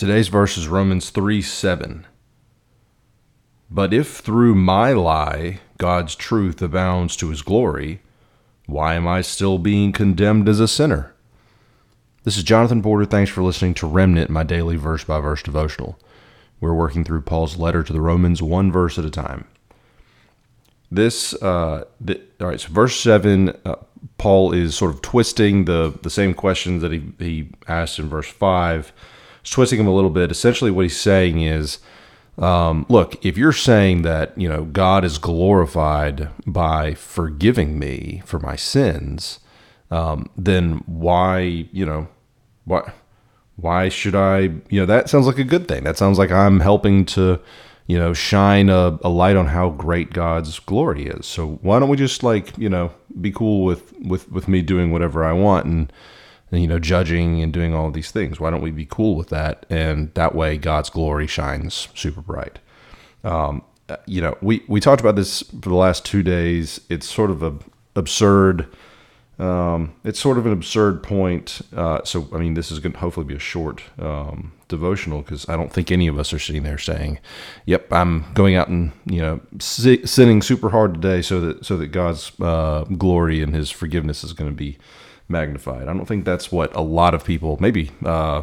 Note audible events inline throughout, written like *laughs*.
Today's verse is Romans 3 7. But if through my lie God's truth abounds to his glory, why am I still being condemned as a sinner? This is Jonathan Porter. Thanks for listening to Remnant, my daily verse by verse devotional. We're working through Paul's letter to the Romans one verse at a time. This, uh, the, all right, so verse 7, uh, Paul is sort of twisting the, the same questions that he, he asked in verse 5, He's twisting him a little bit. Essentially, what he's saying is, um, look, if you're saying that you know God is glorified by forgiving me for my sins, um, then why you know why why should I you know that sounds like a good thing. That sounds like I'm helping to you know shine a, a light on how great God's glory is. So why don't we just like you know be cool with with with me doing whatever I want and you know, judging and doing all these things. Why don't we be cool with that? And that way, God's glory shines super bright. Um, you know, we, we talked about this for the last two days. It's sort of a absurd. Um, it's sort of an absurd point. Uh, so, I mean, this is going to hopefully be a short um, devotional because I don't think any of us are sitting there saying, "Yep, I'm going out and you know sinning super hard today so that so that God's uh, glory and His forgiveness is going to be." Magnified. I don't think that's what a lot of people, maybe, uh,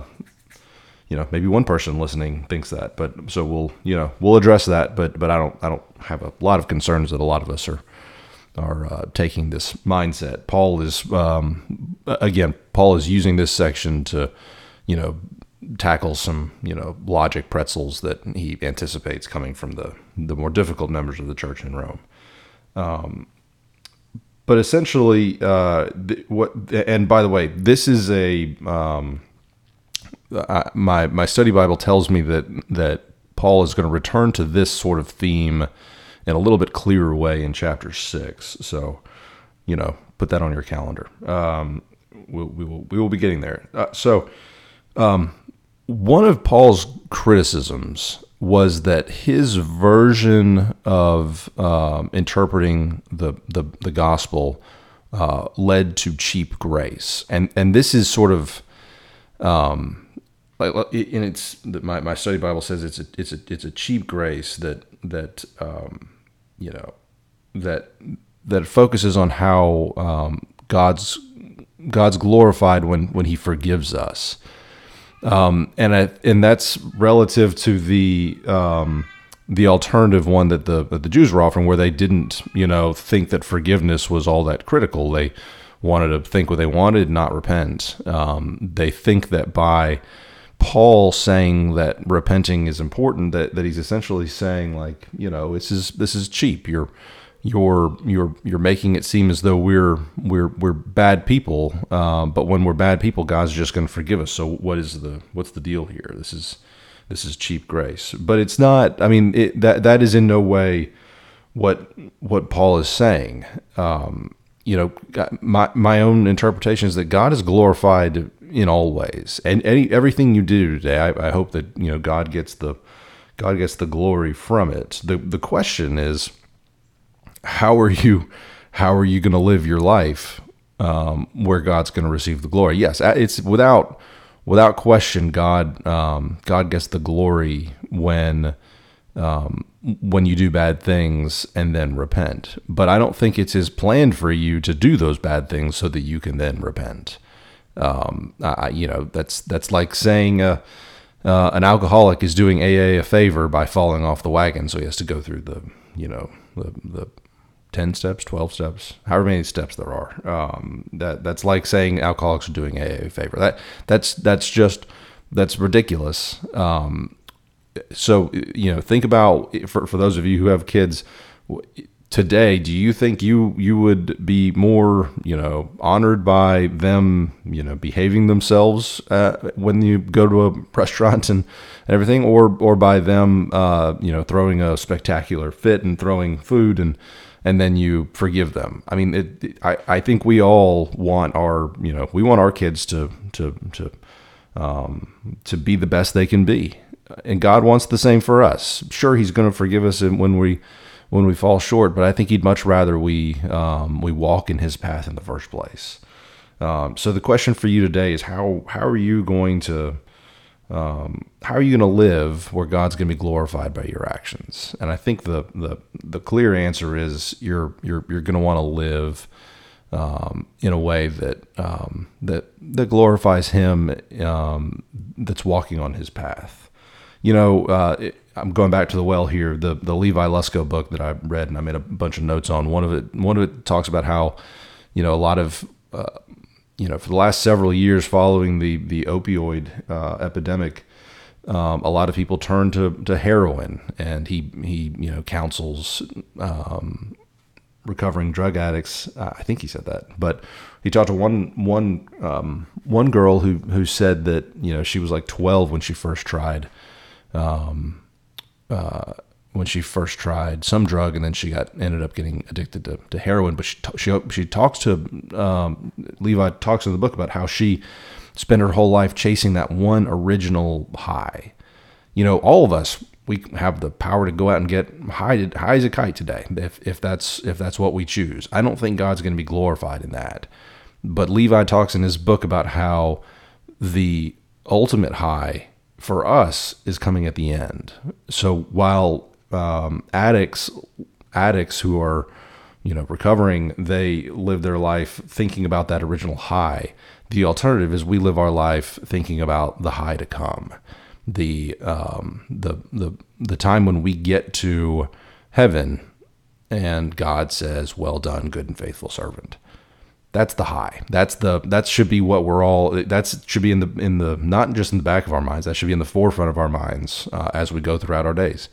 you know, maybe one person listening thinks that. But so we'll, you know, we'll address that. But but I don't I don't have a lot of concerns that a lot of us are are uh, taking this mindset. Paul is um, again, Paul is using this section to, you know, tackle some you know logic pretzels that he anticipates coming from the the more difficult members of the church in Rome. Um, but essentially, uh, th- what? And by the way, this is a um, uh, my my study Bible tells me that that Paul is going to return to this sort of theme in a little bit clearer way in chapter six. So, you know, put that on your calendar. Um, we'll, we will we will be getting there. Uh, so, um, one of Paul's criticisms was that his version of um, interpreting the the, the gospel uh, led to cheap grace, and and this is sort of, um, like in its my, my study Bible says it's a it's a it's a cheap grace that that um, you know that that focuses on how um, God's God's glorified when when He forgives us. Um, and I, and that's relative to the um, the alternative one that the that the Jews were offering, where they didn't you know think that forgiveness was all that critical. They wanted to think what they wanted, not repent. Um, they think that by Paul saying that repenting is important, that, that he's essentially saying like you know this is this is cheap. You're you're you're you're making it seem as though we're we're we're bad people. Uh, but when we're bad people, God's just going to forgive us. So what is the what's the deal here? This is this is cheap grace. But it's not. I mean, it, that that is in no way what what Paul is saying. Um, you know, my my own interpretation is that God is glorified in all ways, and any everything you do today. I, I hope that you know God gets the God gets the glory from it. the The question is how are you how are you going to live your life um, where God's going to receive the glory? Yes, it's without without question. God um, God gets the glory when um, when you do bad things and then repent. But I don't think it's His plan for you to do those bad things so that you can then repent. Um, I, you know, that's that's like saying. Uh, uh, an alcoholic is doing AA a favor by falling off the wagon, so he has to go through the, you know, the, the 10 steps, 12 steps, however many steps there are. Um, that that's like saying alcoholics are doing AA a favor. That that's that's just that's ridiculous. Um, so you know, think about for for those of you who have kids today. Do you think you you would be more you know honored by them you know behaving themselves uh, when you go to a *laughs* restaurant and everything, or or by them uh, you know throwing a spectacular fit and throwing food and and then you forgive them. I mean, it, I, I think we all want our, you know, we want our kids to, to, to, um, to be the best they can be. And God wants the same for us. Sure, He's going to forgive us when we, when we fall short, but I think He'd much rather we, um, we walk in His path in the first place. Um, so the question for you today is how, how are you going to, um, how are you going to live where God's going to be glorified by your actions? And I think the the the clear answer is you're you're you're going to want to live um, in a way that um, that that glorifies Him. Um, that's walking on His path. You know, uh, it, I'm going back to the well here. The the Levi Lusko book that I read and I made a bunch of notes on. One of it one of it talks about how you know a lot of uh, you know, for the last several years following the the opioid uh, epidemic, um, a lot of people turned to, to heroin, and he he you know counsels um, recovering drug addicts. I think he said that, but he talked to one one um, one girl who who said that you know she was like 12 when she first tried. Um, uh, when she first tried some drug and then she got ended up getting addicted to, to heroin. But she she she talks to um, Levi talks in the book about how she spent her whole life chasing that one original high. You know, all of us we have the power to go out and get high, high as a kite today if if that's if that's what we choose. I don't think God's going to be glorified in that. But Levi talks in his book about how the ultimate high for us is coming at the end. So while um, addicts addicts who are you know recovering they live their life thinking about that original high. The alternative is we live our life thinking about the high to come. The um, the the the time when we get to heaven and God says well done good and faithful servant. That's the high. That's the that should be what we're all that's should be in the in the not just in the back of our minds that should be in the forefront of our minds uh, as we go throughout our days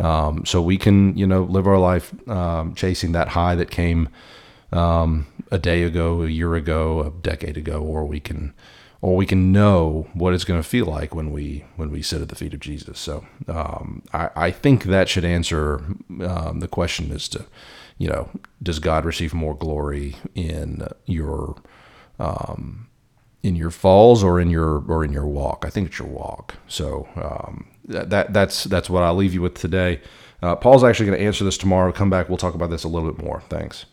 um, so we can, you know, live our life um, chasing that high that came um, a day ago, a year ago, a decade ago, or we can, or we can know what it's going to feel like when we when we sit at the feet of Jesus. So um, I, I, think that should answer um, the question as to, you know, does God receive more glory in your um, in your falls or in your or in your walk? I think it's your walk. So um, that that's that's what I'll leave you with today. Uh, Paul's actually going to answer this tomorrow. Come back, we'll talk about this a little bit more. Thanks.